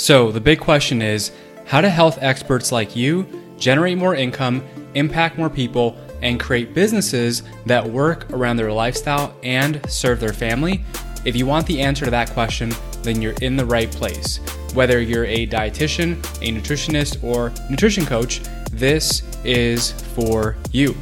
So, the big question is how do health experts like you generate more income, impact more people, and create businesses that work around their lifestyle and serve their family? If you want the answer to that question, then you're in the right place. Whether you're a dietitian, a nutritionist, or nutrition coach, this is for you.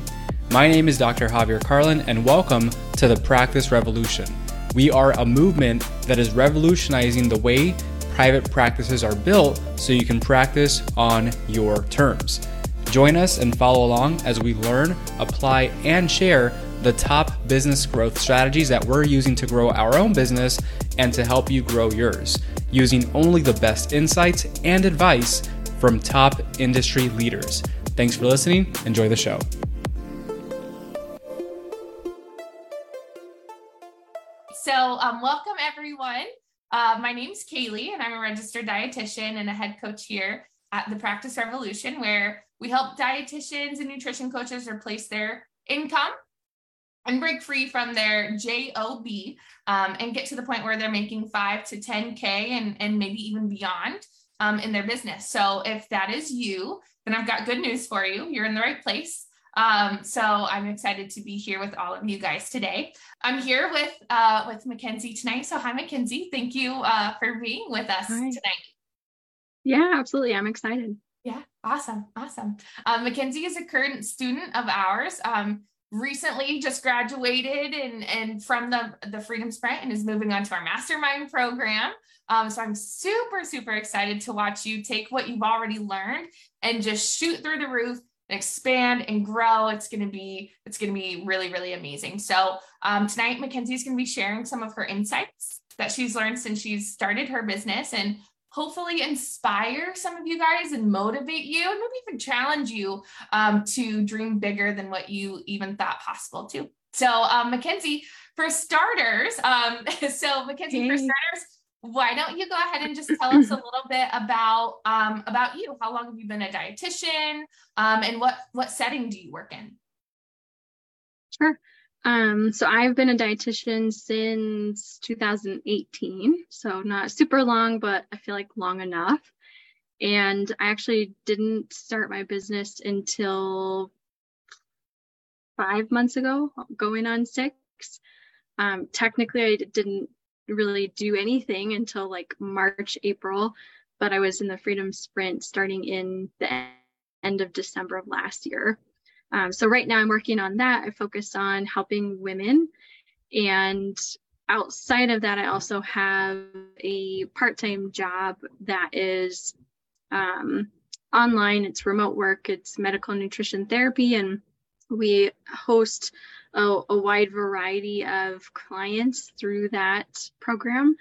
My name is Dr. Javier Carlin, and welcome to the Practice Revolution. We are a movement that is revolutionizing the way private practices are built so you can practice on your terms. Join us and follow along as we learn, apply, and share the top business growth strategies that we're using to grow our own business and to help you grow yours, using only the best insights and advice from top industry leaders. Thanks for listening. Enjoy the show. So, um, welcome everyone. Uh, my name's Kaylee, and I'm a registered dietitian and a head coach here at the Practice Revolution, where we help dietitians and nutrition coaches replace their income and break free from their job um, and get to the point where they're making five to 10k and, and maybe even beyond um, in their business. So if that is you then i've got good news for you. You're in the right place um, so I'm excited to be here with all of you guys today. I'm here with uh, with McKenzie tonight. So hi, McKenzie. Thank you uh, for being with us hi. tonight. Yeah, absolutely. I'm excited. Yeah, awesome, awesome. Um, McKenzie is a current student of ours. Um, recently just graduated and and from the the Freedom Sprint and is moving on to our mastermind program. Um, so I'm super super excited to watch you take what you've already learned and just shoot through the roof expand and grow. It's going to be it's going to be really really amazing. So um, tonight, McKenzie is going to be sharing some of her insights that she's learned since she's started her business and hopefully inspire some of you guys and motivate you and maybe even challenge you um, to dream bigger than what you even thought possible too. So um, McKenzie, for starters, um, so McKenzie, for starters, why don't you go ahead and just tell us a little bit about um, about you? How long have you been a dietitian, um, and what what setting do you work in? Sure. Um, so I've been a dietitian since 2018, so not super long, but I feel like long enough. And I actually didn't start my business until five months ago, going on six. Um, technically, I didn't really do anything until like March, April, but I was in the Freedom Sprint starting in the end of December of last year. Um, so right now I'm working on that. I focus on helping women. And outside of that, I also have a part time job that is um, online, it's remote work, it's medical nutrition therapy, and we host a, a wide variety of clients through that program.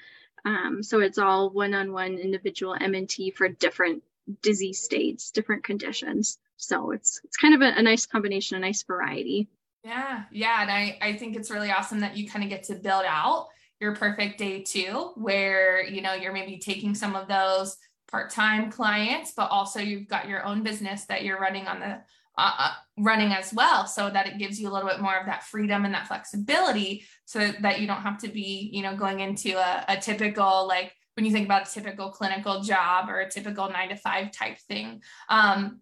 Um, so it's all one-on-one individual MNT for different disease states, different conditions. So it's it's kind of a, a nice combination, a nice variety. Yeah, yeah, and I I think it's really awesome that you kind of get to build out your perfect day too, where you know you're maybe taking some of those part-time clients, but also you've got your own business that you're running on the uh, uh, running as well so that it gives you a little bit more of that freedom and that flexibility so that you don't have to be you know going into a, a typical like when you think about a typical clinical job or a typical nine to five type thing. Um,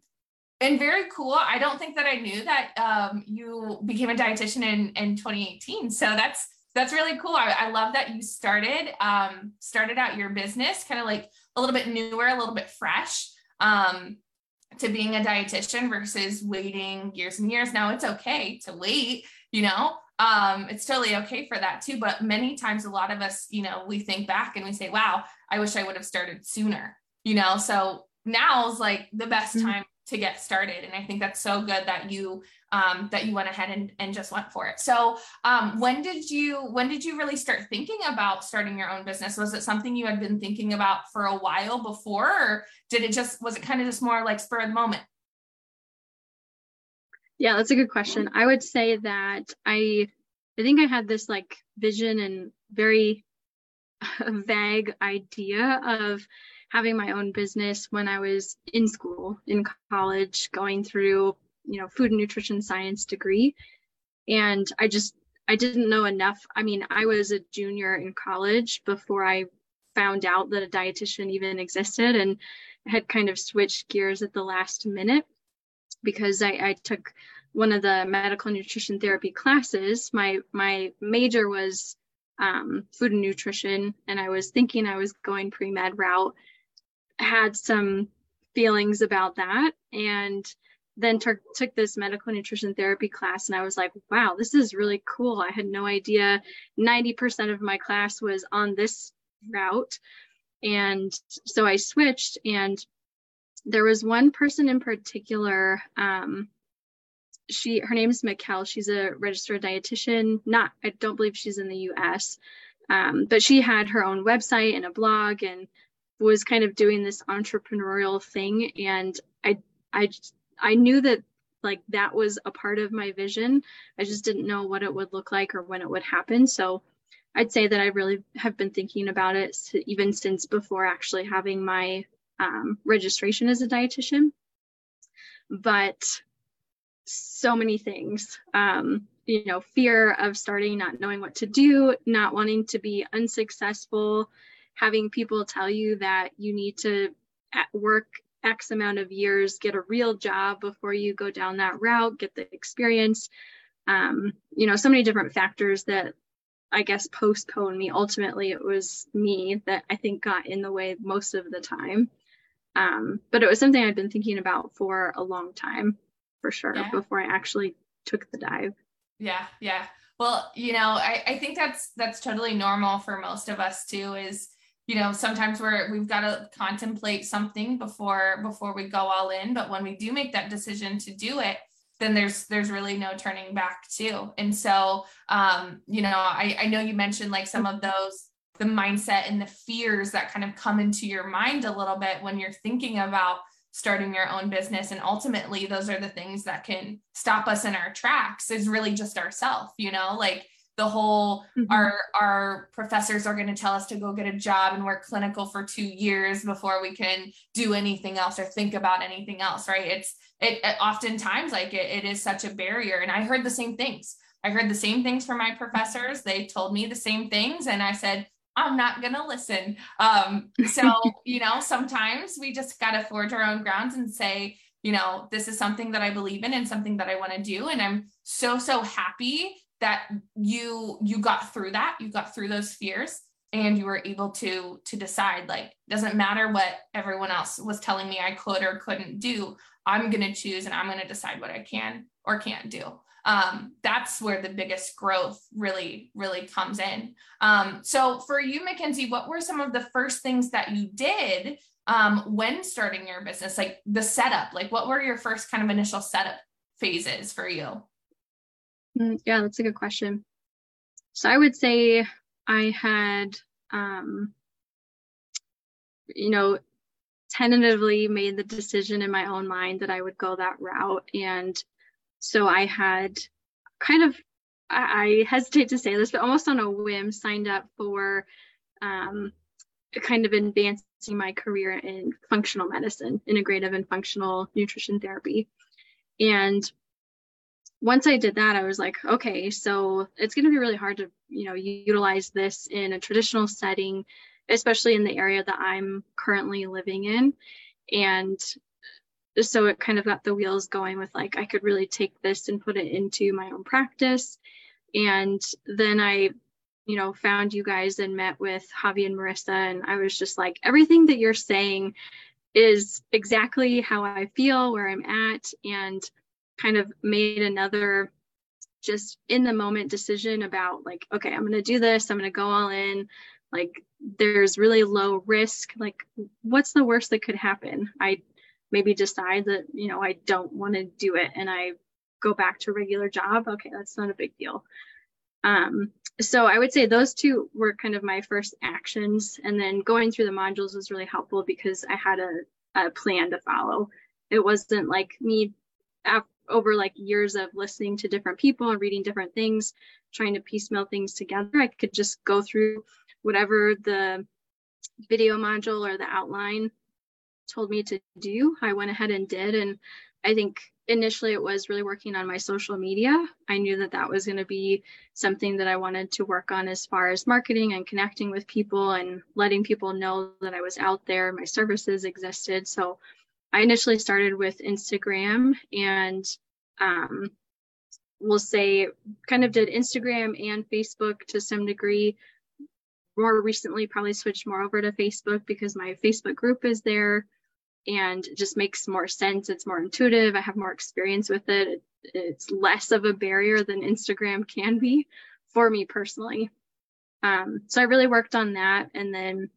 and very cool. I don't think that i knew that um, you became a dietitian in, in 2018 so that's that's really cool. I, I love that you started um, started out your business kind of like a little bit newer a little bit fresh. Um, to being a dietitian versus waiting years and years. Now it's okay to wait, you know, um, it's totally okay for that too. But many times, a lot of us, you know, we think back and we say, wow, I wish I would have started sooner, you know. So now is like the best mm-hmm. time to get started. And i think that's so good that you um, that you went ahead and, and just went for it. So um, when did you when did you really start thinking about starting your own business? Was it something you had been thinking about for a while before or did it just was it kind of just more like spur of the moment? Yeah that's a good question. I would say that i i think i had this like vision and very vague idea of having my own business when I was in school, in college, going through, you know, food and nutrition science degree. And I just, I didn't know enough. I mean, I was a junior in college before I found out that a dietitian even existed and had kind of switched gears at the last minute because I, I took one of the medical nutrition therapy classes. My my major was um, food and nutrition, and I was thinking I was going pre med route. Had some feelings about that, and then t- took this medical nutrition therapy class, and I was like, wow, this is really cool. I had no idea 90% of my class was on this route. And so I switched, and there was one person in particular. Um, she her name is Mikkel. She's a registered dietitian. Not I don't believe she's in the U.S. Um, but she had her own website and a blog and was kind of doing this entrepreneurial thing. And I I I knew that like that was a part of my vision. I just didn't know what it would look like or when it would happen. So I'd say that I really have been thinking about it even since before actually having my um, registration as a dietitian. But so many things, um, you know, fear of starting, not knowing what to do, not wanting to be unsuccessful, having people tell you that you need to work X amount of years, get a real job before you go down that route, get the experience. Um, you know, so many different factors that I guess postpone me. Ultimately, it was me that I think got in the way most of the time. Um, but it was something I'd been thinking about for a long time, for sure, yeah. before I actually took the dive. Yeah, yeah. Well, you know, I, I think that's that's totally normal for most of us too. Is you know sometimes we're we've got to contemplate something before before we go all in, but when we do make that decision to do it, then there's there's really no turning back too. And so, um, you know, I I know you mentioned like some of those the mindset and the fears that kind of come into your mind a little bit when you're thinking about starting your own business and ultimately those are the things that can stop us in our tracks is really just ourself you know like the whole mm-hmm. our our professors are going to tell us to go get a job and work clinical for two years before we can do anything else or think about anything else right it's it, it oftentimes like it, it is such a barrier and i heard the same things i heard the same things from my professors they told me the same things and i said I'm not going to listen. Um, so, you know, sometimes we just got to forge our own grounds and say, you know, this is something that I believe in and something that I want to do. And I'm so, so happy that you, you got through that. You got through those fears and you were able to, to decide like, doesn't matter what everyone else was telling me I could or couldn't do. I'm going to choose and I'm going to decide what I can or can't do um, that's where the biggest growth really, really comes in. Um, so for you, McKenzie, what were some of the first things that you did um, when starting your business? Like the setup, like what were your first kind of initial setup phases for you? Mm, yeah, that's a good question. So I would say I had, um, you know, tentatively made the decision in my own mind that I would go that route. And so I had kind of, I, hesitate to say this, but almost on a whim signed up for um, kind of advancing my career in functional medicine, integrative and functional nutrition therapy. And once I did that, I was like, okay, so it's going to be really hard to, you know, utilize this in a traditional setting, especially in the area that I'm currently living in. And so it kind of got the wheels going with like I could really take this and put it into my own practice. And then I, you know, found you guys and met with Javi and Marissa, and I was just like, everything that you're saying is exactly how I feel, where I'm at, and kind of made another just in the moment decision about like, okay, I'm going to do this, I'm going to go all in. Like, there's really low risk. Like, what's the worst that could happen? I maybe decide that you know i don't want to do it and i go back to regular job okay that's not a big deal um, so i would say those two were kind of my first actions and then going through the modules was really helpful because i had a, a plan to follow it wasn't like me over like years of listening to different people and reading different things trying to piecemeal things together i could just go through whatever the video module or the outline told me to do, I went ahead and did. And I think initially it was really working on my social media. I knew that that was going to be something that I wanted to work on as far as marketing and connecting with people and letting people know that I was out there, my services existed. So I initially started with Instagram and um, we'll say kind of did Instagram and Facebook to some degree. More recently, probably switched more over to Facebook because my Facebook group is there and just makes more sense. It's more intuitive. I have more experience with it. It's less of a barrier than Instagram can be for me personally. Um, so I really worked on that. And then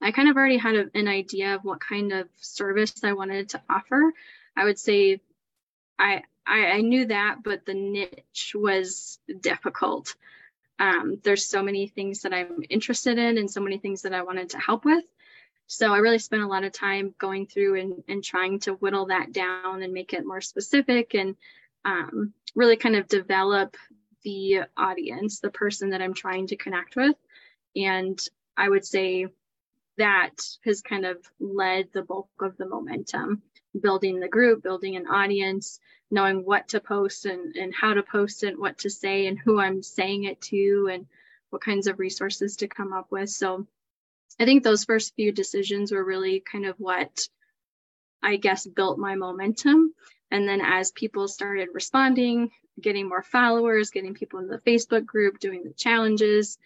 I kind of already had a, an idea of what kind of service I wanted to offer. I would say I, I, I knew that, but the niche was difficult. Um, there's so many things that I'm interested in and so many things that I wanted to help with. So I really spent a lot of time going through and, and trying to whittle that down and make it more specific and um, really kind of develop the audience, the person that I'm trying to connect with. And I would say that has kind of led the bulk of the momentum, building the group, building an audience, knowing what to post and, and how to post it, what to say and who I'm saying it to and what kinds of resources to come up with. So I think those first few decisions were really kind of what I guess built my momentum. And then as people started responding, getting more followers, getting people in the Facebook group, doing the challenges,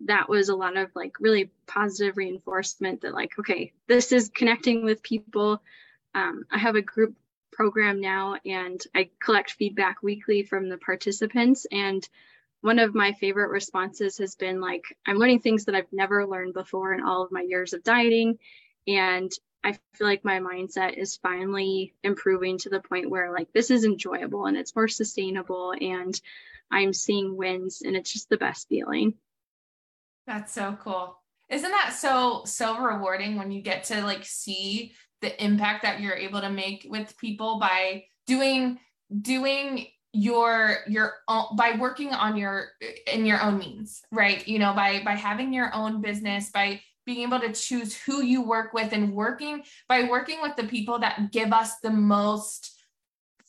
that was a lot of like really positive reinforcement that like, okay, this is connecting with people. Um, I have a group program now and I collect feedback weekly from the participants and one of my favorite responses has been like, I'm learning things that I've never learned before in all of my years of dieting. And I feel like my mindset is finally improving to the point where like this is enjoyable and it's more sustainable and I'm seeing wins and it's just the best feeling. That's so cool. Isn't that so so rewarding when you get to like see the impact that you're able to make with people by doing doing your your own by working on your in your own means right you know by by having your own business by being able to choose who you work with and working by working with the people that give us the most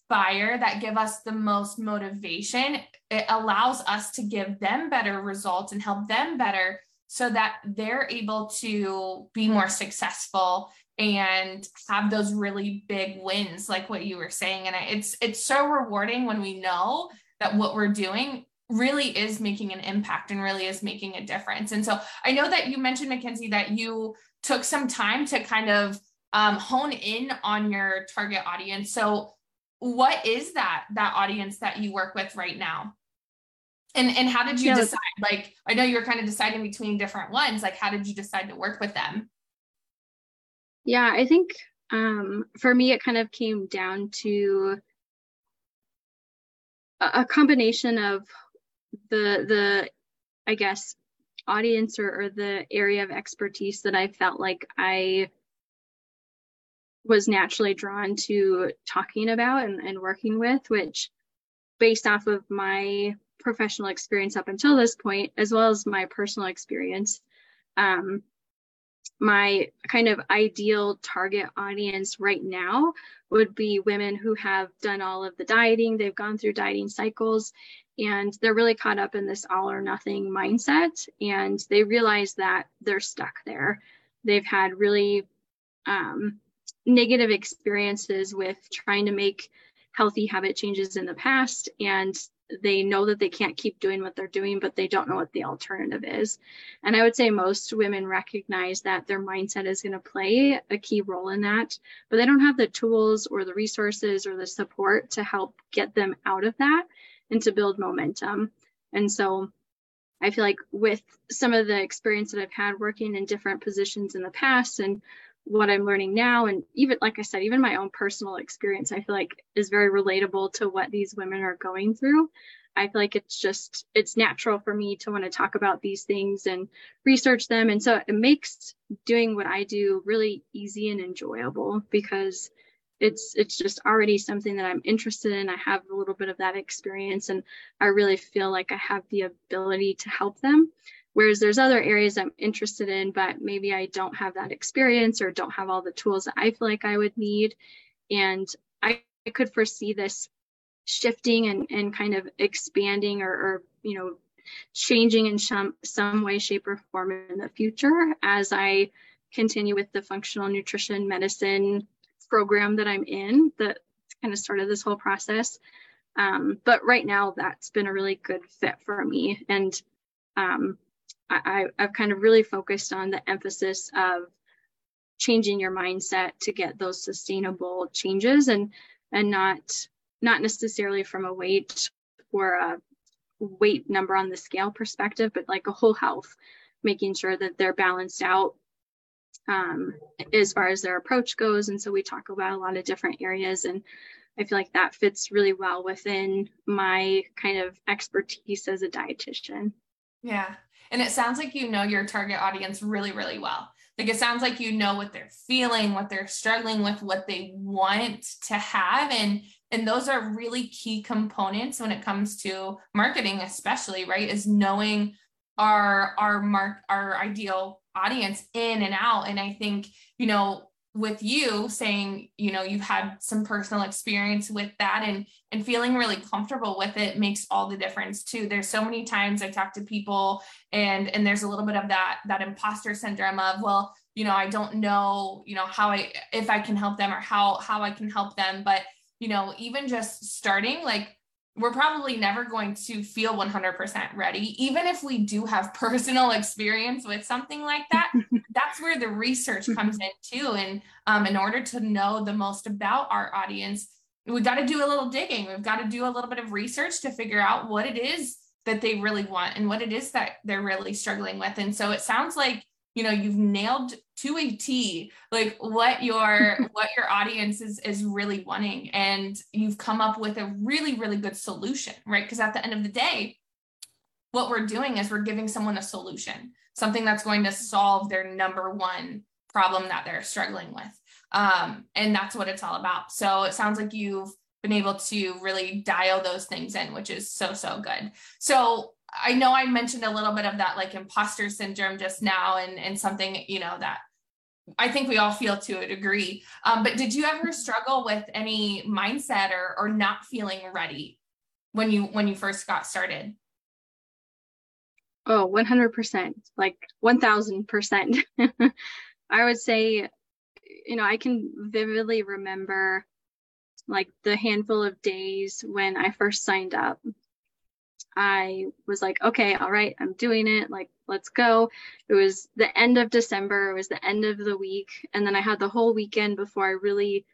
fire that give us the most motivation it allows us to give them better results and help them better so that they're able to be more successful and have those really big wins like what you were saying. And it's it's so rewarding when we know that what we're doing really is making an impact and really is making a difference. And so i know that you mentioned mackenzie that you took some time to kind of um, hone in on your target audience. So what is that that audience that you work with right now and and how did you yeah. decide like i know you were kind of deciding between different ones like how did you decide to work with them yeah, I think um, for me, it kind of came down to a, a combination of the the I guess audience or, or the area of expertise that I felt like I was naturally drawn to talking about and, and working with, which based off of my professional experience up until this point, as well as my personal experience, um, my kind of ideal target audience right now would be women who have done all of the dieting, they've gone through dieting cycles, and they're really caught up in this all or nothing mindset. And they realize that they're stuck there. They've had really um, negative experiences with trying to make healthy habit changes in the past and they know that they can't keep doing what they're doing, but they don't know what the alternative is. And I would say most women recognize that their mindset is going to play a key role in that, but they don't have the tools or the resources or the support to help get them out of that and to build momentum. And so I feel like with some of the experience that I've had working in different positions in the past and what I'm learning now, and even like I said, even my own personal experience, I feel like is very relatable to what these women are going through. I feel like it's just it's natural for me to want to talk about these things and research them. And so it makes doing what I do really easy and enjoyable because it's it's just already something that I'm interested in. I have a little bit of that experience and I really feel like I have the ability to help them. Whereas there's other areas I'm interested in, but maybe I don't have that experience or don't have all the tools that I feel like I would need. And I I could foresee this shifting and, and kind of expanding or, or you know changing in some some way shape or form in the future as i continue with the functional nutrition medicine program that i'm in that kind of started this whole process um, but right now that's been a really good fit for me and um, I, i've kind of really focused on the emphasis of changing your mindset to get those sustainable changes and and not not necessarily from a weight or a weight number on the scale perspective, but like a whole health, making sure that they're balanced out um, as far as their approach goes. And so we talk about a lot of different areas, and I feel like that fits really well within my kind of expertise as a dietitian. Yeah. And it sounds like you know your target audience really, really well. Like it sounds like you know what they're feeling, what they're struggling with, what they want to have. And and those are really key components when it comes to marketing, especially, right? Is knowing our our mark our ideal audience in and out. And I think, you know, with you saying you know you've had some personal experience with that and and feeling really comfortable with it makes all the difference too. There's so many times i talk to people and and there's a little bit of that that imposter syndrome of well you know i don't know you know how i if i can help them or how how i can help them. But you know even just starting like we're probably never going to feel 100% ready. Even if we do have personal experience with something like that, that's where the research comes in too. And um, in order to know the most about our audience, we've got to do a little digging. We've got to do a little bit of research to figure out what it is that they really want and what it is that they're really struggling with. And so it sounds like you know you've nailed to a t like what your what your audience is is really wanting. And you've come up with a really really good solution right? Because at the end of the day what we're doing is we're giving someone a solution something that's going to solve their number one problem that they're struggling with. Um, and that's what it's all about. So it sounds like you've been able to really dial those things in which is so so good. So I know I mentioned a little bit of that like imposter syndrome just now and, and something, you know, that I think we all feel to a degree. Um, but did you ever struggle with any mindset or, or not feeling ready when you, when you first got started? Oh, 100%, like 1000%. I would say, you know, I can vividly remember like the handful of days when I first signed up I was like, okay, all right, I'm doing it. Like, let's go. It was the end of December, it was the end of the week. And then I had the whole weekend before I really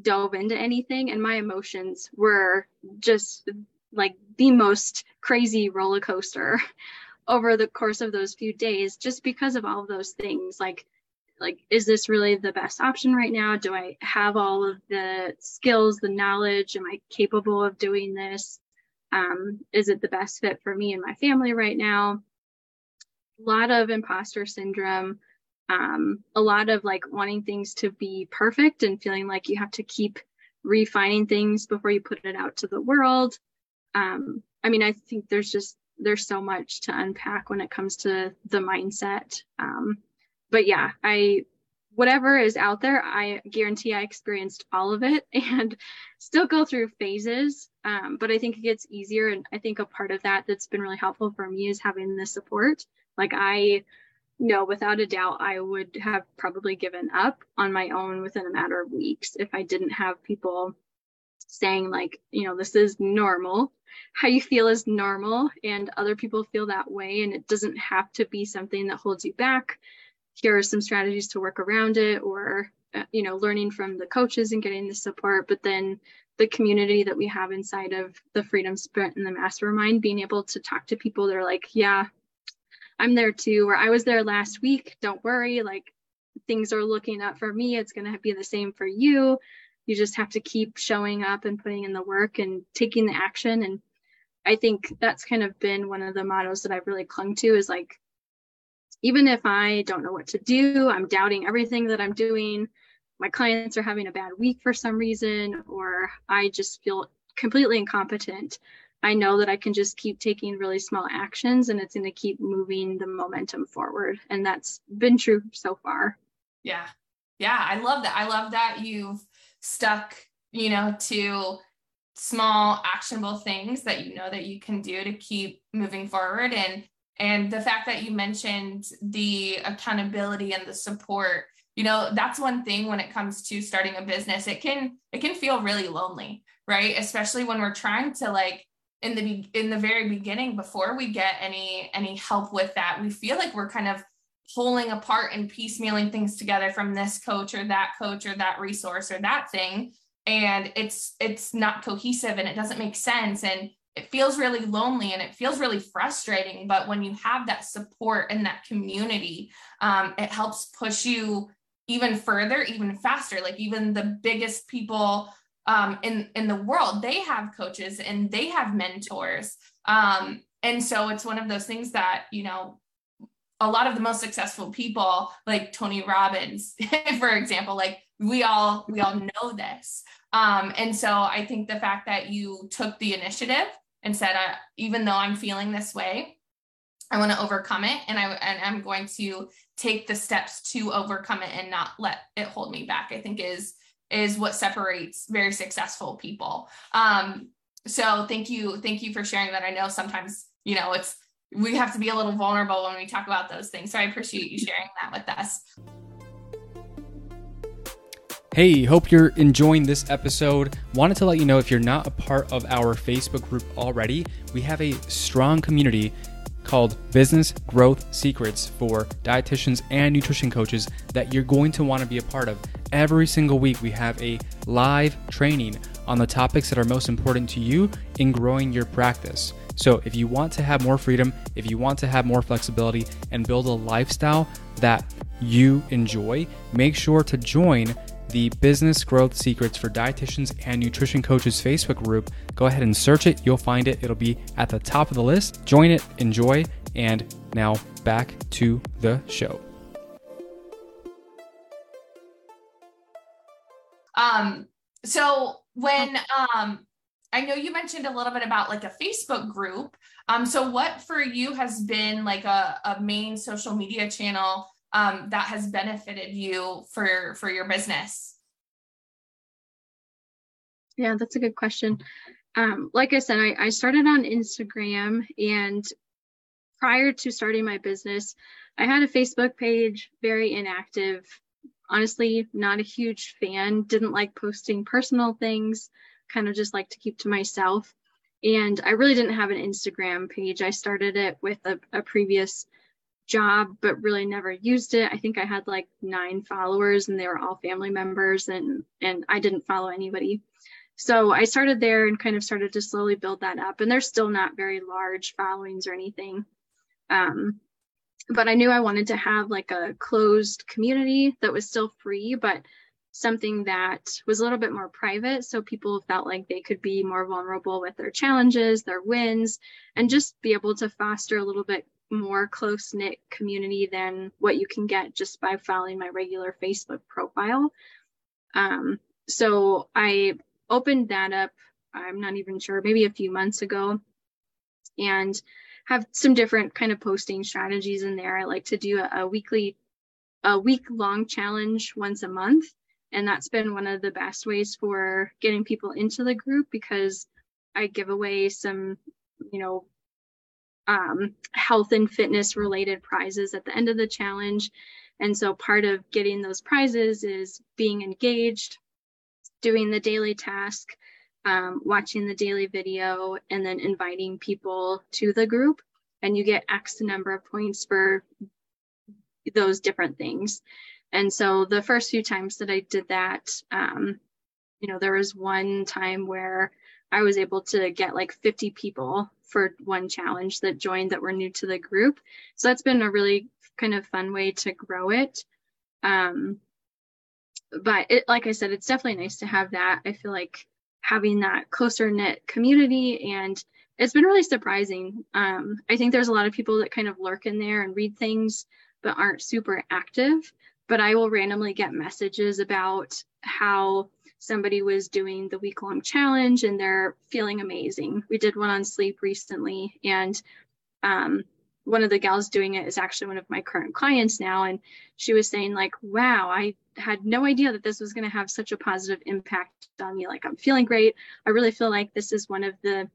dove into anything. And my emotions were just like the most crazy roller coaster over the course of those few days, just because of all of those things. Like, like is this really the best option right now do i have all of the skills the knowledge am i capable of doing this um, is it the best fit for me and my family right now? A lot of imposter syndrome, um, a lot of like wanting things to be perfect and feeling like you have to keep refining things before you put it out to the world. Um, I mean, I think there's just there's so much to unpack when it comes to the mindset. Um, but yeah, I whatever is out there, I guarantee I experienced all of it and still go through phases. Um, but I think it gets easier. And I think a part of that that's been really helpful for me is having the support. Like I know without a doubt, I would have probably given up on my own within a matter of weeks if I didn't have people saying like, you know, this is normal. How you feel is normal and other people feel that way. And it doesn't have to be something that holds you back here are some strategies to work around it or uh, you know learning from the coaches and getting the support but then the community that we have inside of the freedom sprint and the mastermind being able to talk to people that are like yeah i'm there too or i was there last week don't worry like things are looking up for me it's going to be the same for you. You just have to keep showing up and putting in the work and taking the action and i think that's kind of been one of the mottos that i've really clung to is like even if I don't know what to do, I'm doubting everything that I'm doing, my clients are having a bad week for some reason, or I just feel completely incompetent, I know that I can just keep taking really small actions and it's going to keep moving the momentum forward. And that's been true so far. Yeah. Yeah. I love that. I love that you've stuck you know, to small actionable things that you know that you can do to keep moving forward and and the fact that you mentioned the accountability and the support you know that's one thing when it comes to starting a business. It can it can feel really lonely right? Especially when we're trying to like in the in the very beginning before we get any any help with that we feel like we're kind of pulling apart and piecemealing things together from this coach or that coach or that resource or that thing. And it's it's not cohesive and it doesn't make sense. And it feels really lonely and it feels really frustrating but when you have that support and that community um, it helps push you even further even faster. Like even the biggest people um, in in the world they have coaches and they have mentors. Um, and so it's one of those things that you know a lot of the most successful people like tony robbins for example like we all we all know this. Um, and so I think the fact that you took the initiative and said, uh, even though I'm feeling this way, I want to overcome it, and I and I'm going to take the steps to overcome it and not let it hold me back. I think is is what separates very successful people. Um, so thank you, thank you for sharing that. I know sometimes you know it's we have to be a little vulnerable when we talk about those things. So I appreciate you sharing that with us. Hey, hope you're enjoying this episode. Wanted to let you know if you're not a part of our Facebook group already, we have a strong community called Business Growth Secrets for dietitians and nutrition coaches that you're going to want to be a part of. Every single week, we have a live training on the topics that are most important to you in growing your practice. So, if you want to have more freedom, if you want to have more flexibility and build a lifestyle that you enjoy, make sure to join the Business Growth Secrets for Dietitians and Nutrition Coaches Facebook group. Go ahead and search it. You'll find it. It'll be at the top of the list. Join it, enjoy, and now back to the show. Um, so when um I know you mentioned a little bit about like a Facebook group. Um, so what for you has been like a, a main social media channel um, that has benefited you for for your business? Yeah, that's a good question. Um, like I said, I, I started on Instagram, and prior to starting my business, I had a Facebook page, very inactive. Honestly, not a huge fan. Didn't like posting personal things. Kind of just like to keep to myself. And I really didn't have an Instagram page. I started it with a, a previous job, but really never used it. I think I had like nine followers and they were all family members and and I didn't follow anybody. So I started there and kind of started to slowly build that up. And they're still not very large followings or anything. Um, but I knew I wanted to have like a closed community that was still free, but something that was a little bit more private so people felt like they could be more vulnerable with their challenges, their wins, and just be able to foster a little bit more close knit community than what you can get just by following my regular Facebook profile. Um, so I opened that up, I'm not even sure, maybe a few months ago, and have some different kind of posting strategies in there. I like to do a, a weekly, a week long challenge once a month. And that's been one of the best ways for getting people into the group because I give away some, you know, um, health and fitness related prizes at the end of the challenge. And so part of getting those prizes is being engaged, doing the daily task, um, watching the daily video, and then inviting people to the group. And you get X number of points for those different things. And so the first few times that I did that, um, you know, there was one time where I was able to get like 50 people for one challenge that joined that were new to the group. So that's been a really kind of fun way to grow it. Um, but it, like I said, it's definitely nice to have that. I feel like having that closer knit community and it's been really surprising. Um, I think there's a lot of people that kind of lurk in there and read things but aren't super active. But I will randomly get messages about how somebody was doing the week long challenge and they're feeling amazing. We did one on sleep recently and um, one of the gals doing it is actually one of my current clients now. And she was saying like wow i had no idea that this was going to have such a positive impact on me. Like i'm feeling great. I really feel like this is one of the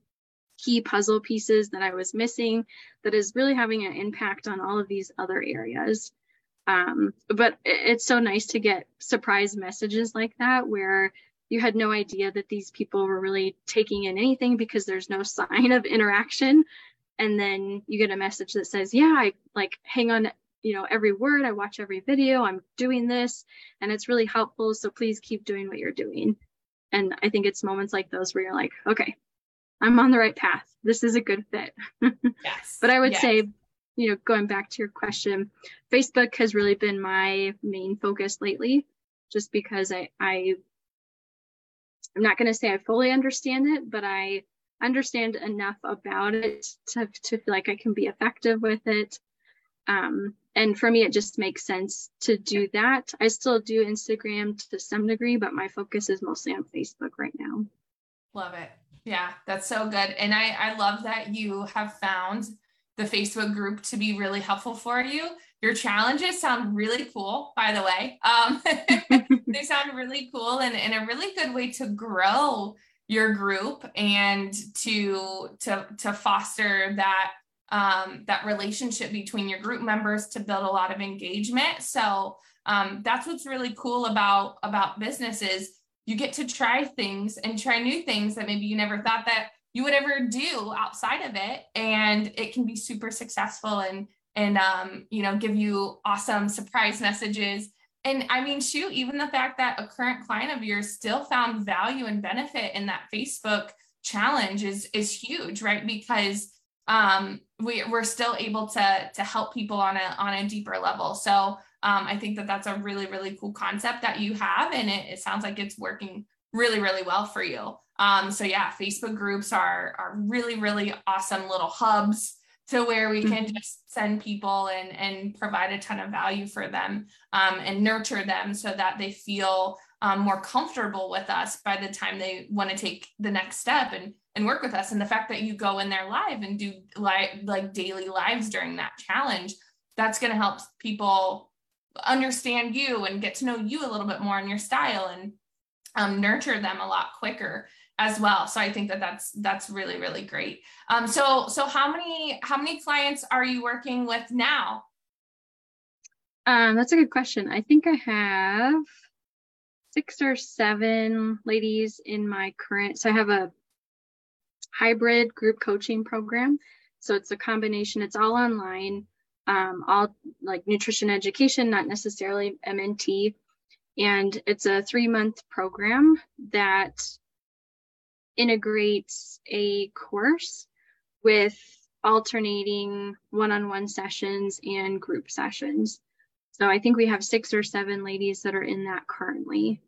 key puzzle pieces that i was missing that is really having an impact on all of these other areas um, but it's so nice to get surprise messages like that where you had no idea that these people were really taking in anything because there's no sign of interaction. And then you get a message that says yeah i like hang on you know every word i watch every video i'm doing this and it's really helpful so please keep doing what you're doing. And i think it's moments like those where you're like okay i'm on the right path. This is a good fit. Yes. But i would yes. say you know going back to your question facebook has really been my main focus lately just because i i i'm not going to say i fully understand it but i understand enough about it to, to feel like I can be effective with it. Um, and for me, it just makes sense to do that. I still do Instagram to some degree, but my focus is mostly on Facebook right now. Love it. Yeah, that's so good. And I, I love that you have found the Facebook group to be really helpful for you. Your challenges sound really cool, by the way. Um, they sound really cool and, and a really good way to grow your group and to to to foster that um, that relationship between your group members to build a lot of engagement. So um, that's what's really cool about about businesses. You get to try things and try new things that maybe you never thought that you would ever do outside of it, and it can be super successful and and um, you know give you awesome surprise messages and I mean, shoot, even the fact that a current client of yours still found value and benefit in that Facebook challenge is is huge, right? Because um, we, we're still able to to help people on a on a deeper level. So um, I think that that's a really really cool concept that you have, and it, it sounds like it's working really really well for you. Um, so yeah, Facebook groups are are really really awesome little hubs to where we can mm-hmm. just send people and and provide a ton of value for them um, and nurture them so that they feel um, more comfortable with us by the time they want to take the next step and and work with us and the fact that you go in there live and do like like daily lives during that challenge that's going to help people understand you and get to know you a little bit more in your style and um, nurture them a lot quicker as well. So I think that that's that's really really great. Um, so so how many how many clients are you working with now? Um, that's a good question. I think I have six or seven ladies in my current. So I have a hybrid group coaching program. So it's a combination. It's all online, um, all like nutrition education, not necessarily MNT. And it's a three month program that integrates a course with alternating one-on-one sessions and group sessions. So I think we have six or seven ladies that are in that currently.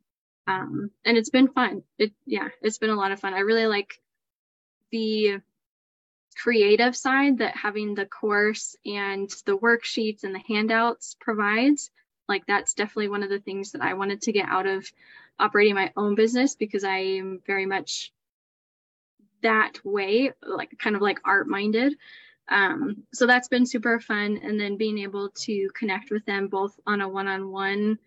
Um, and it's been fun. It yeah, it's been a lot of fun. I really like the creative side that having the course and the worksheets and the handouts provides. Like that's definitely one of the things that I wanted to get out of operating my own business because I am very much that way, like kind of like art minded. Um, so that's been super fun. And then being able to connect with them both on a one on one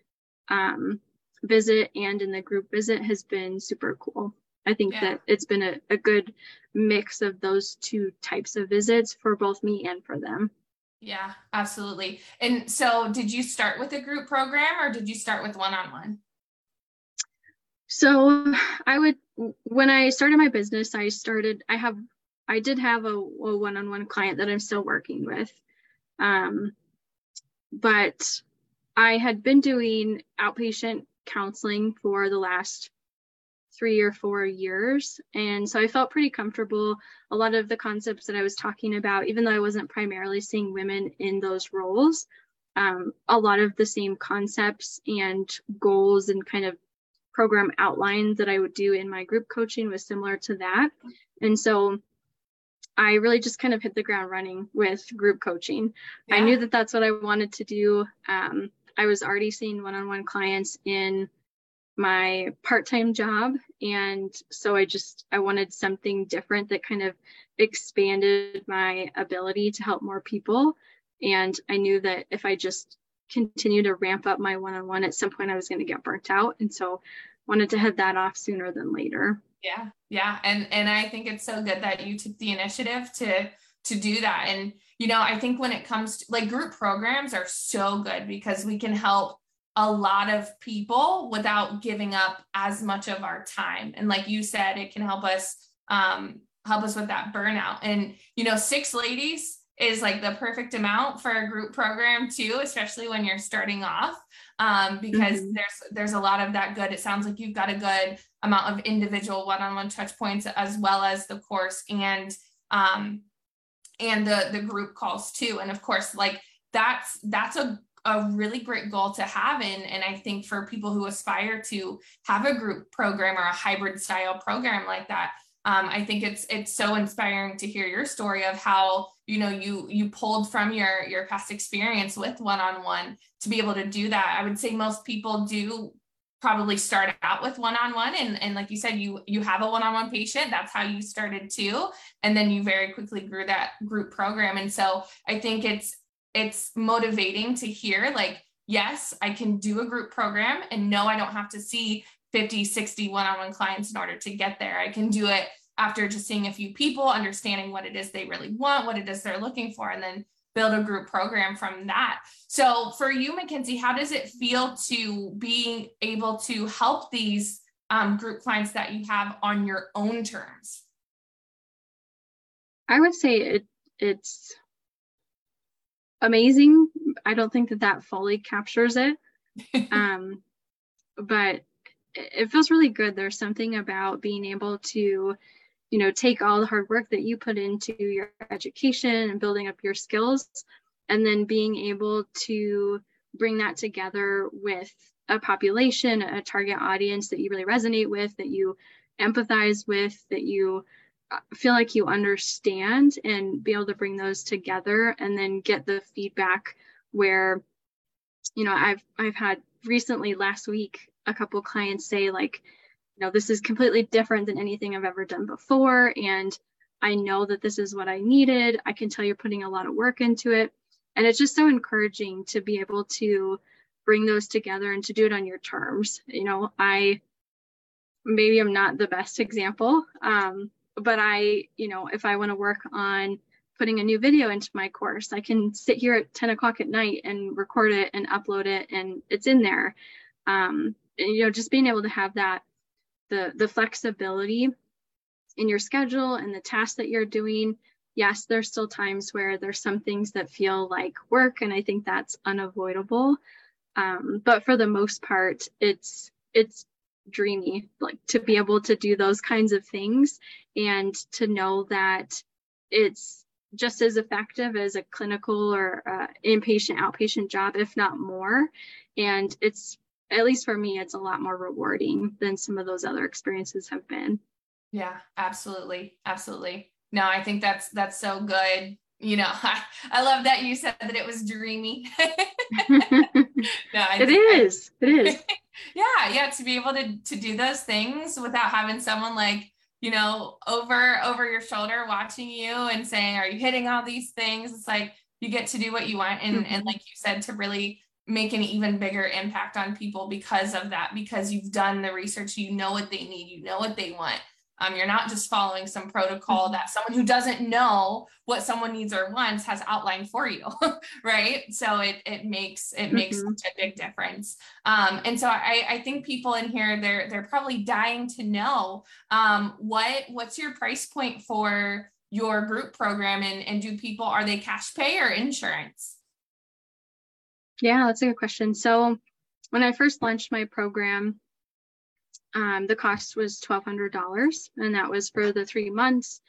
visit and in the group visit has been super cool. I think yeah. that it's been a, a good mix of those two types of visits for both me and for them. Yeah, absolutely. And so, did you start with a group program or did you start with one on one? So I would, when I started my business, I started, I have, I did have a, one-on-one client that I'm still working with. Um, but I had been doing outpatient counseling for the last three or four years. And so I felt pretty comfortable. A lot of the concepts that I was talking about, even though I wasn't primarily seeing women in those roles, um, a lot of the same concepts and goals and kind of program outline that I would do in my group coaching was similar to that. And so I really just kind of hit the ground running with group coaching. Yeah. I knew that that's what I wanted to do. Um, I was already seeing one on one clients in my part-time job and so i just i wanted something different that kind of expanded my ability to help more people and i knew that if i just continue to ramp up my one-on-one at some point i was going to get burnt out and so wanted to head that off sooner than later. Yeah yeah and and i think it's so good that you took the initiative to to do that and you know i think when it comes to like group programs are so good because we can help a lot of people without giving up as much of our time and like you said it can help us um help us with that burnout and you know six ladies is like the perfect amount for a group program too especially when you're starting off um, because mm-hmm. there's there's a lot of that good it sounds like you've got a good amount of individual one-on-one touch points as well as the course and um, and the the group calls too and of course like that's that's a a really great goal to have and and I think for people who aspire to have a group program or a hybrid style program like that um, I think it's it's so inspiring to hear your story of how you know you you pulled from your your past experience with one-on-one to be able to do that. I would say most people do probably start out with one-on-one and, and like you said you you have a one-on-one patient. That's how you started too. And then you very quickly grew that group program. And so i think it's it's motivating to hear like yes i can do a group program and no i don't have to see 50 60 one-on-one clients in order to get there. I can do it after just seeing a few people understanding what it is they really want what it is they're looking for and then build a group program from that. So for you McKenzie how does it feel to be able to help these um, group clients that you have on your own terms? I would say it it's amazing. I don't think that that fully captures it. Um, but it feels really good. There's something about being able to, you know, take all the hard work that you put into your education and building up your skills, and then being able to bring that together with a population, a target audience that you really resonate with, that you empathize with, that you uh, feel like you understand, and be able to bring those together and then get the feedback where, you know, I've I've had recently last week a couple clients say like you know this is completely different than anything i've ever done before and i know that this is what i needed. I can tell you're putting a lot of work into it. And it's just so encouraging to be able to bring those together and to do it on your terms. You know i maybe i'm not the best example um, but i you know if i want to work on putting a new video into my course i can sit here at 10 o'clock at night and record it and upload it and it's in there. Um, you know just being able to have that the the flexibility in your schedule and the tasks that you're doing. Yes there's still times where there's some things that feel like work and i think that's unavoidable. Um, but for the most part it's it's dreamy like to be able to do those kinds of things and to know that it's just as effective as a clinical or uh, inpatient outpatient job if not more. And it's at least for me, it's a lot more rewarding than some of those other experiences have been. Yeah, absolutely. Absolutely. No, I think that's that's so good. You know, I, I love that you said that it was dreamy. no, it is. I, it is. yeah, yeah. To be able to to do those things without having someone like, you know, over over your shoulder watching you and saying, Are you hitting all these things? It's like you get to do what you want. And mm-hmm. and like you said, to really make an even bigger impact on people because of that because you've done the research you know what they need you know what they want. Um, you're not just following some protocol mm-hmm. that someone who doesn't know what someone needs or wants has outlined for you right? So it, it makes it makes mm-hmm. such a big difference. Um, and so I, I think people in here they're they're probably dying to know um, what what's your price point for your group program? And, and do people are they cash pay or insurance yeah, that's a good question. So when I first launched my program, um, the cost was $1,200 and that was for the three months.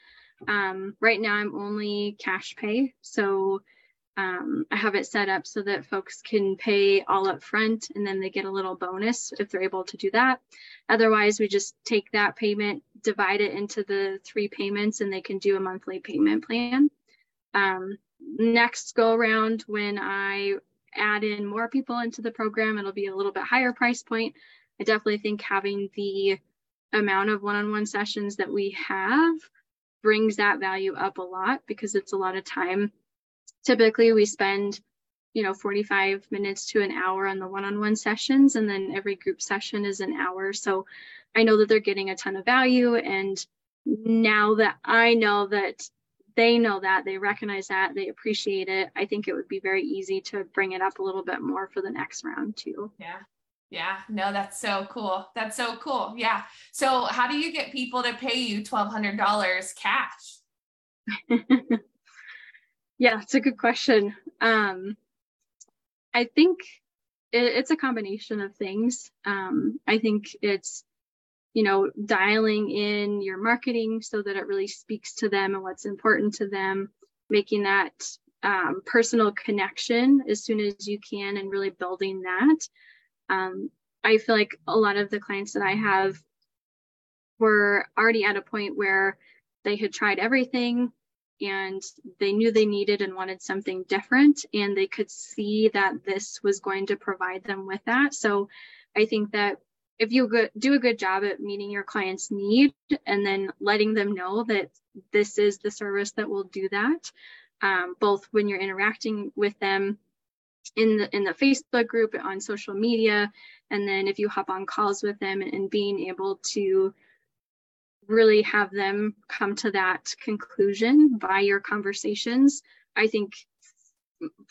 Um, right now I'm only cash pay. So um, I have it set up so that folks can pay all up front and then they get a little bonus if they're able to do that. Otherwise, we just take that payment, divide it into the three payments, and they can do a monthly payment plan. Um, next go around when I add in more people into the program, it'll be a little bit higher price point. I definitely think having the amount of one on one sessions that we have brings that value up a lot because it's a lot of time. Typically, we spend you know 45 minutes to an hour on the one-on-one sessions and then every group session is an hour so i know that they're getting a ton of value and now that i know that they know that they recognize that they appreciate it i think it would be very easy to bring it up a little bit more for the next round too. Yeah. Yeah. No that's so cool. That's so cool. Yeah. So how do you get people to pay you $1200 cash? Yeah it's a good question. Um I think it, it's a combination of things. Um, I think it's, you know, dialing in your marketing so that it really speaks to them and what's important to them, making that um, personal connection as soon as you can and really building that. Um, I feel like a lot of the clients that I have were already at a point where they had tried everything and they knew they needed and wanted something different and they could see that this was going to provide them with that so i think that if you do a good job at meeting your client's need and then letting them know that this is the service that will do that um, both when you're interacting with them in the in the facebook group on social media and then if you hop on calls with them and being able to really have them come to that conclusion by your conversations, I think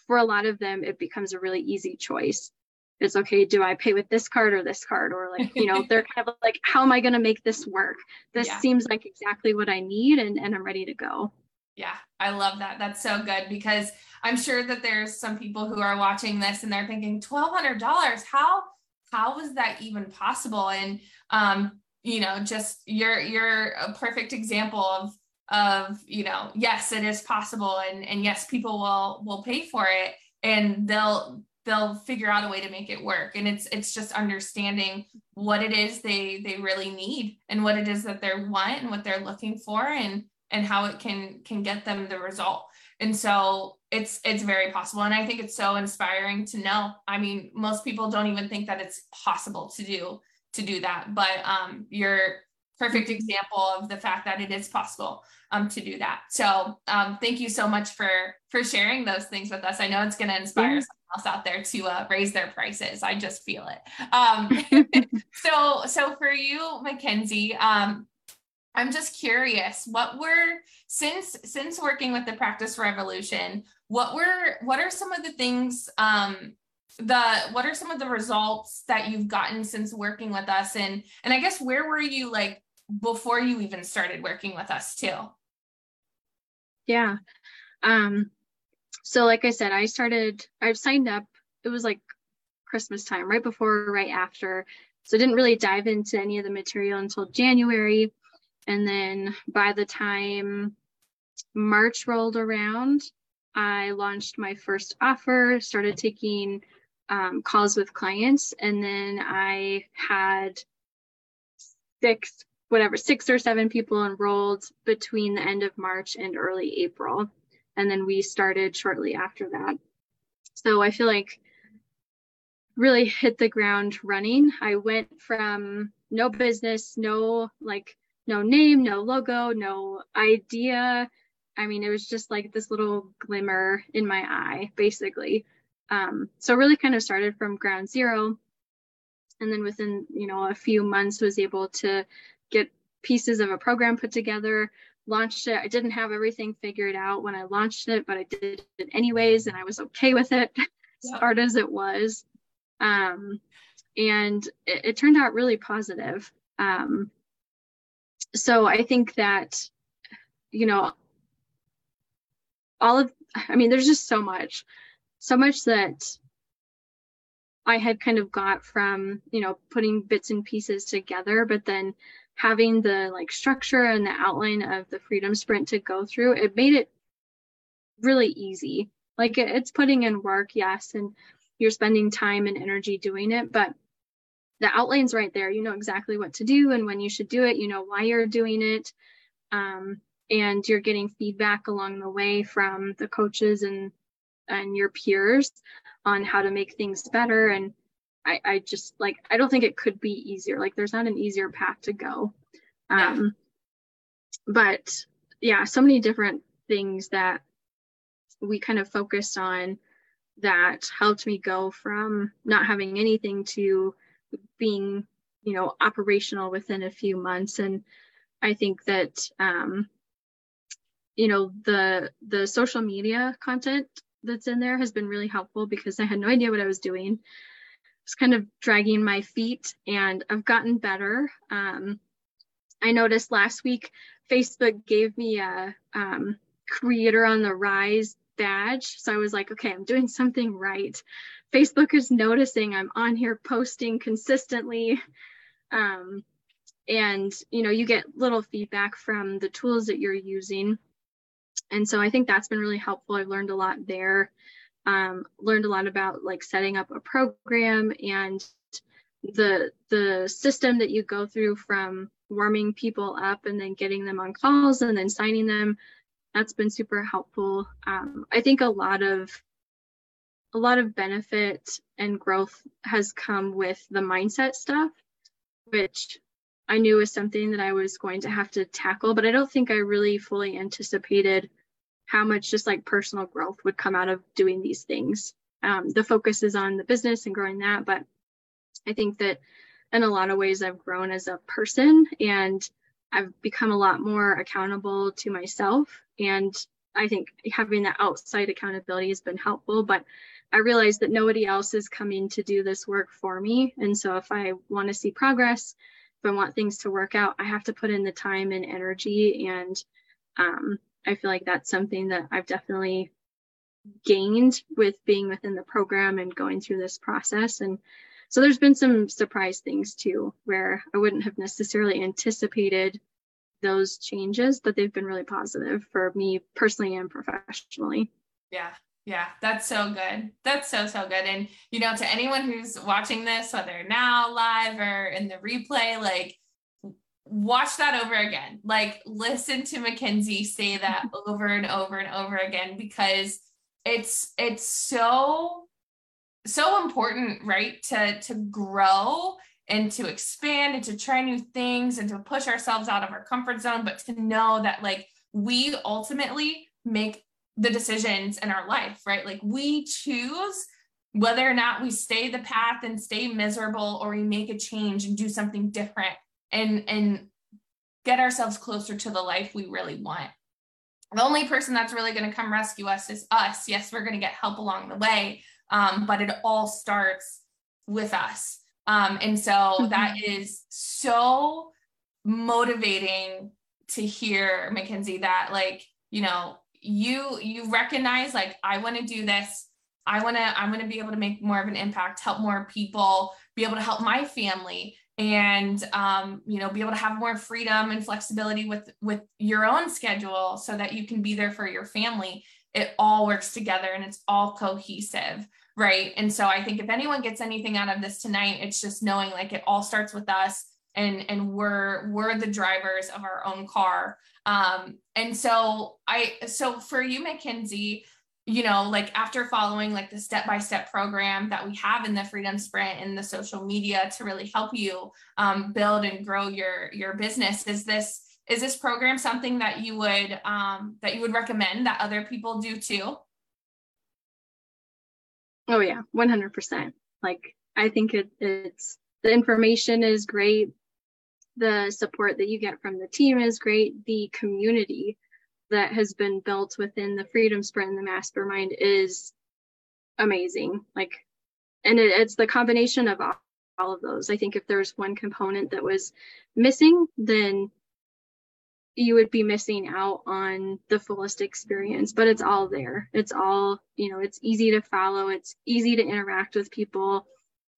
for a lot of them, it becomes a really easy choice. It's okay, do I pay with this card or this card? Or like, you know, they're kind of like, how am I going to make this work? This yeah. seems like exactly what I need and, and I'm ready to go. Yeah, I love that. That's so good because I'm sure that there's some people who are watching this and they're thinking $1,200, how, how was that even possible? And um, you know just you're you're a perfect example of of you know yes it is possible and and yes people will will pay for it and they'll they'll figure out a way to make it work. And it's it's just understanding what it is they they really need and what it is that they want and what they're looking for and and how it can can get them the result. And so it's it's very possible. And i think it's so inspiring to know. I mean most people don't even think that it's possible to do to do that. But um, you're perfect example of the fact that it is possible um, to do that. So um, thank you so much for for sharing those things with us. I know it's going to inspire yeah. someone else out there to uh, raise their prices. I just feel it. Um, so so for you, McKenzie, um, I'm just curious. What were since since working with the Practice Revolution? What were what are some of the things um, the what are some of the results that you've gotten since working with us and and i guess where were you like before you even started working with us too. Yeah. Um so like i said i started i've signed up it was like christmas time right before right after. So I didn't really dive into any of the material until january. And then by the time march rolled around i launched my first offer started taking um, calls with clients. And then I had six, whatever, six or seven people enrolled between the end of March and early April. And then we started shortly after that. So I feel like really hit the ground running. I went from no business, no like no name, no logo, no idea. I mean, it was just like this little glimmer in my eye, basically. Um, so really kind of started from ground zero. And then within, you know, a few months was able to get pieces of a program put together, launched it. I didn't have everything figured out when I launched it, but I did it anyways, and I was okay with it, as hard as it was. Um, and it, it, turned out really positive. Um, so I think that, you know, all of, I mean, there's just so much so much that I had kind of got from, you know, putting bits and pieces together, but then having the like structure and the outline of the freedom sprint to go through, it made it really easy. Like it's putting in work, yes, and you're spending time and energy doing it, but the outline's right there. You know exactly what to do and when you should do it. You know why you're doing it. Um, and you're getting feedback along the way from the coaches and and your peers on how to make things better and I, I just like I don't think it could be easier. Like there's not an easier path to go. Um yeah. but yeah, so many different things that we kind of focused on that helped me go from not having anything to being you know operational within a few months and i think that um you know the the social media content that's in there has been really helpful because i had no idea what i was doing Was kind of dragging my feet and i've gotten better um i noticed last week facebook gave me a um, creator on the rise badge. So I was like, okay, I'm doing something right. Facebook is noticing I'm on here posting consistently. Um, and you know, you get little feedback from the tools that you're using. And so I think that's been really helpful. I've learned a lot there. Um, learned a lot about like setting up a program and the the system that you go through from warming people up and then getting them on calls and then signing them that's been super helpful. Um, I think a lot of a lot of benefit and growth has come with the mindset stuff, which I knew was something that I was going to have to tackle, but I don't think I really fully anticipated how much just like personal growth would come out of doing these things. Um, the focus is on the business and growing that, but I think that in a lot of ways I've grown as a person and I've become a lot more accountable to myself. And I think having that outside accountability has been helpful. But I realize that nobody else is coming to do this work for me. And so if I want to see progress, if I want things to work out, I have to put in the time and energy. And um, I feel like that's something that I've definitely gained with being within the program and going through this process. And so there's been some surprise things too, where I wouldn't have necessarily anticipated those changes, but they've been really positive for me personally and professionally. Yeah. Yeah, that's so good. That's so, so good. And, you know, to anyone who's watching this, whether now live or in the replay, like, watch that over again. Like, listen to McKenzie say that over and over and over again because it's, it's so so important, right? To to grow and to expand and to try new things and to push ourselves out of our comfort zone, but to know that like we ultimately make the decisions in our life, right? Like we choose whether or not we stay the path and stay miserable or we make a change and do something different and and get ourselves closer to the life we really want. The only person that's really going to come rescue us is us. Yes, we're going to get help along the way, um, but it all starts with us. Um, and so mm-hmm. that is so motivating to hear, McKenzie, that like, you know, you you recognize like I want to do this. I want to I'm going to be able to make more of an impact, help more people, be able to help my family and um, you know be able to have more freedom and flexibility with with your own schedule so that you can be there for your family. It all works together and it's all cohesive right? And so i think if anyone gets anything out of this tonight it's just knowing like it all starts with us and and we're we're the drivers of our own car. Um and so i so for you McKenzie you know like after following like the step by step program that we have in the freedom sprint and the social media to really help you um, build and grow your your business is this is this program something that you would um, that you would recommend that other people do too Oh yeah, 100%. Like I think it, it's the information is great. The support that you get from the team is great. The community that has been built within the Freedom Sprint and the Mastermind is amazing. Like, and it, it's the combination of all, all of those. I think if there's one component that was missing, then you would be missing out on the fullest experience but it's all there it's all you know it's easy to follow it's easy to interact with people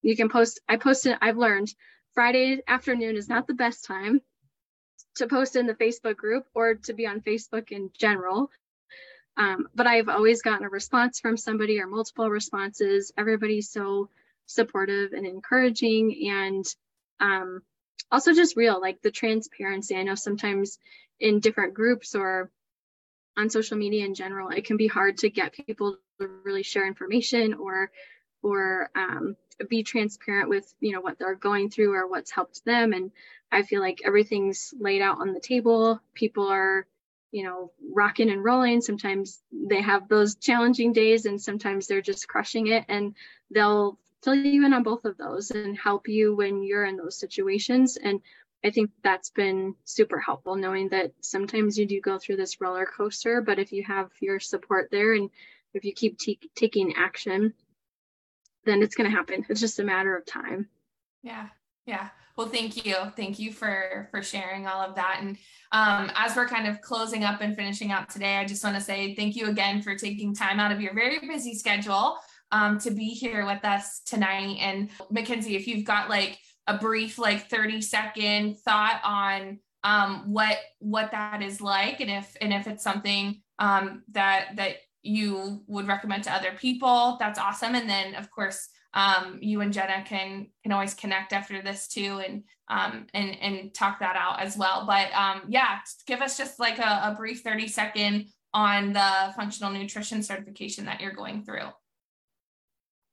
you can post i posted i've learned friday afternoon is not the best time to post in the facebook group or to be on facebook in general. Um, but i've always gotten a response from somebody or multiple responses. Everybody's so supportive and encouraging and um, also just real like the transparency. I know sometimes in different groups or on social media in general, it can be hard to get people to really share information or or um, be transparent with you know what they're going through or what's helped them. And i feel like everything's laid out on the table. People are you know rocking and rolling. Sometimes they have those challenging days and sometimes they're just crushing it. And they'll fill you in on both of those and help you when you're in those situations. And i think that's been super helpful knowing that sometimes you do go through this roller coaster but if you have your support there and if you keep t- taking action then it's going to happen. It's just a matter of time. Yeah. Yeah. Well, thank you. Thank you for for sharing all of that. And um, as we're kind of closing up and finishing out today, I just want to say thank you again for taking time out of your very busy schedule um, to be here with us tonight. And McKenzie, if you've got like a brief, like 30 second thought on um, what what that is like, and if and if it's something um, that that you would recommend to other people, that's awesome. And then of course, um, you and Jenna can can always connect after this too and um, and and talk that out as well. But um, yeah, give us just like a, a brief 30 second on the functional nutrition certification that you're going through.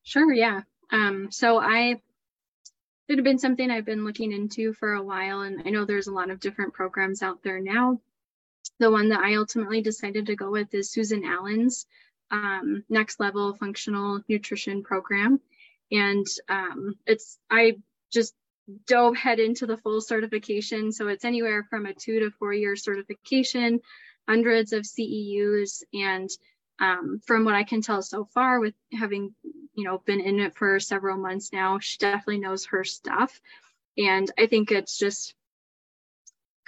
Sure, yeah. Um, so I it had been something I've been looking into for a while, and I know there's a lot of different programs out there now the one that I ultimately decided to go with is Susan Allen's um, next level functional nutrition program. And um, it's, I just dove head into the full certification. So it's anywhere from a two to four year certification, hundreds of CEUs. And um, from what I can tell so far, with having, you know, been in it for several months now, she definitely knows her stuff. And I think it's just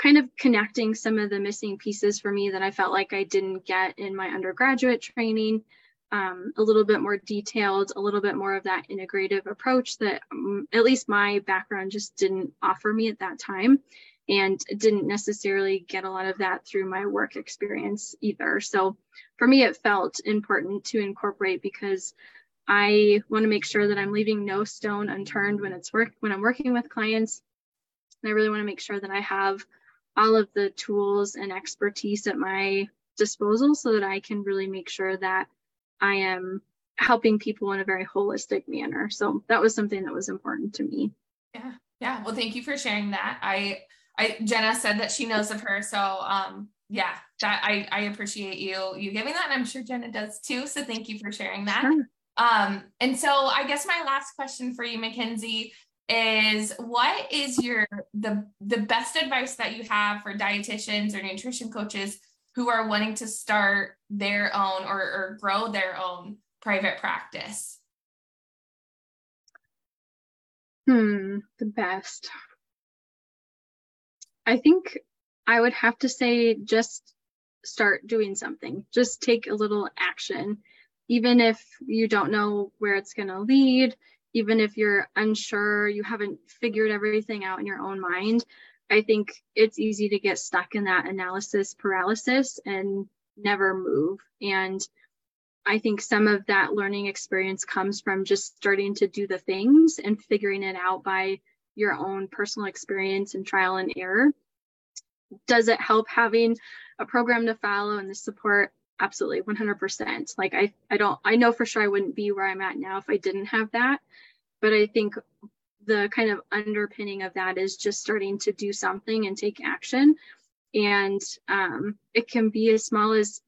kind of connecting some of the missing pieces for me that I felt like I didn't get in my undergraduate training. Um, a little bit more detailed, a little bit more of that integrative approach that um, at least my background just didn't offer me at that time and didn't necessarily get a lot of that through my work experience either. So for me, it felt important to incorporate because I want to make sure that I'm leaving no stone unturned when it's work when I'm working with clients. And I really want to make sure that I have all of the tools and expertise at my disposal so that I can really make sure that I am helping people in a very holistic manner. So that was something that was important to me. Yeah. Yeah. Well, thank you for sharing that. I, I, Jenna said that she knows of her. So, um, yeah, that I, I appreciate you, you giving that. And I'm sure Jenna does too. So thank you for sharing that. Sure. Um, and so I guess my last question for you, McKenzie, is what is your the the best advice that you have for dietitians or nutrition coaches who are wanting to start their own or, or grow their own private practice? Hmm the best. I think i would have to say just start doing something. Just take a little action. Even if you don't know where it's going to lead even if you're unsure, you haven't figured everything out in your own mind, I think it's easy to get stuck in that analysis paralysis and never move. And I think some of that learning experience comes from just starting to do the things and figuring it out by your own personal experience and trial and error. Does it help having a program to follow and the support? Absolutely, 100%. Like I, I don't, I know for sure I wouldn't be where I'm at now if I didn't have that but I think the kind of underpinning of that is just starting to do something and take action. And um, it can be as small as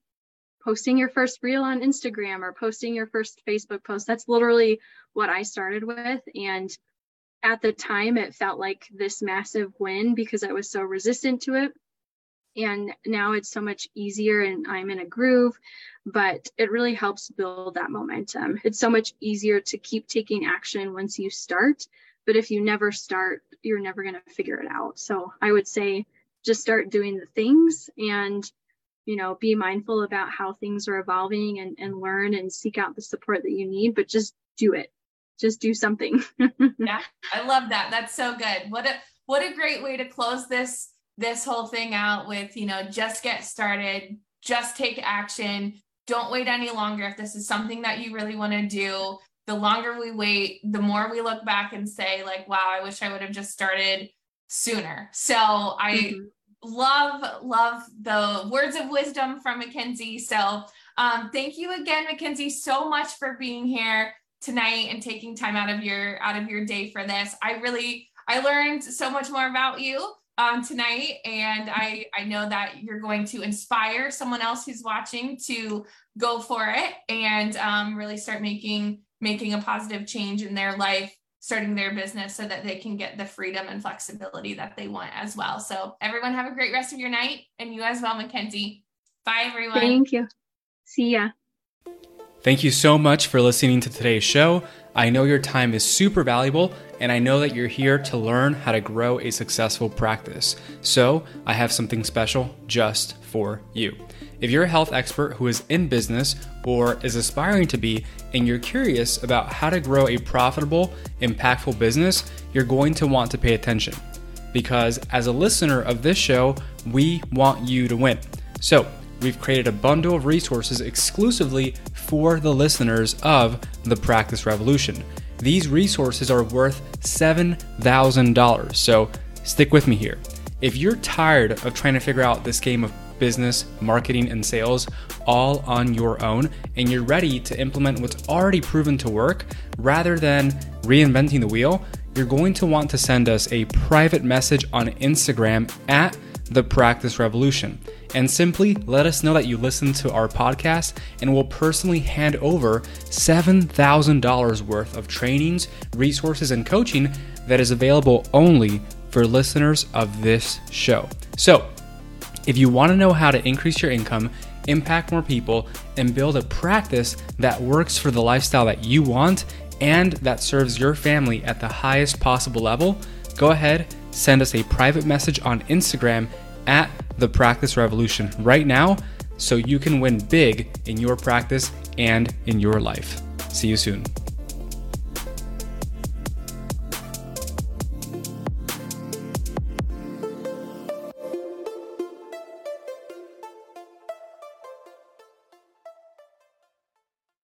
posting your first reel on Instagram or posting your first Facebook post. That's literally what I started with. And at the time, it felt like this massive win because I was so resistant to it and now it's so much easier and I'm in a groove, but it really helps build that momentum. It's so much easier to keep taking action once you start, but if you never start, you're never going to figure it out. So I would say just start doing the things and you know be mindful about how things are evolving and, and learn and seek out the support that you need but just do it just do something yeah i love that that's so good what a what a great way to close this this whole thing out with, you know, just get started, just take action. Don't wait any longer. If this is something that you really want to do, the longer we wait, the more we look back and say, like, wow, I wish I would have just started sooner. So I mm-hmm. love, love the words of wisdom from McKenzie. So um, thank you again, McKenzie, so much for being here tonight and taking time out of your out of your day for this. I really I learned so much more about you um, tonight, and I I know that you're going to inspire someone else who's watching to go for it and um, really start making making a positive change in their life starting their business so that they can get the freedom and flexibility that they want as well. So everyone have a great rest of your night and you as well, McKenzie. Bye everyone. Thank you. See ya. Thank you so much for listening to today's show. I know your time is super valuable, and I know that you're here to learn how to grow a successful practice. So, I have something special just for you. If you're a health expert who is in business or is aspiring to be, and you're curious about how to grow a profitable, impactful business, you're going to want to pay attention. Because as a listener of this show, we want you to win. So, we've created a bundle of resources exclusively for the listeners of the Practice Revolution. These resources are worth $7,000. So, stick with me here. If you're tired of trying to figure out this game of business, marketing, and sales all on your own, and you're ready to implement what's already proven to work rather than reinventing the wheel, you're going to want to send us a private message on Instagram at the Practice Revolution and simply let us know that you listened to our podcast and we'll personally hand over $7,000 worth of trainings, resources, and coaching that is available only for listeners of this show. So, if you want to know how to increase your income, impact more people, and build a practice that works for the lifestyle that you want and that serves your family at the highest possible level, go ahead, send us a private message on Instagram at the Practice Revolution right now so you can win big in your practice and in your life. See you soon.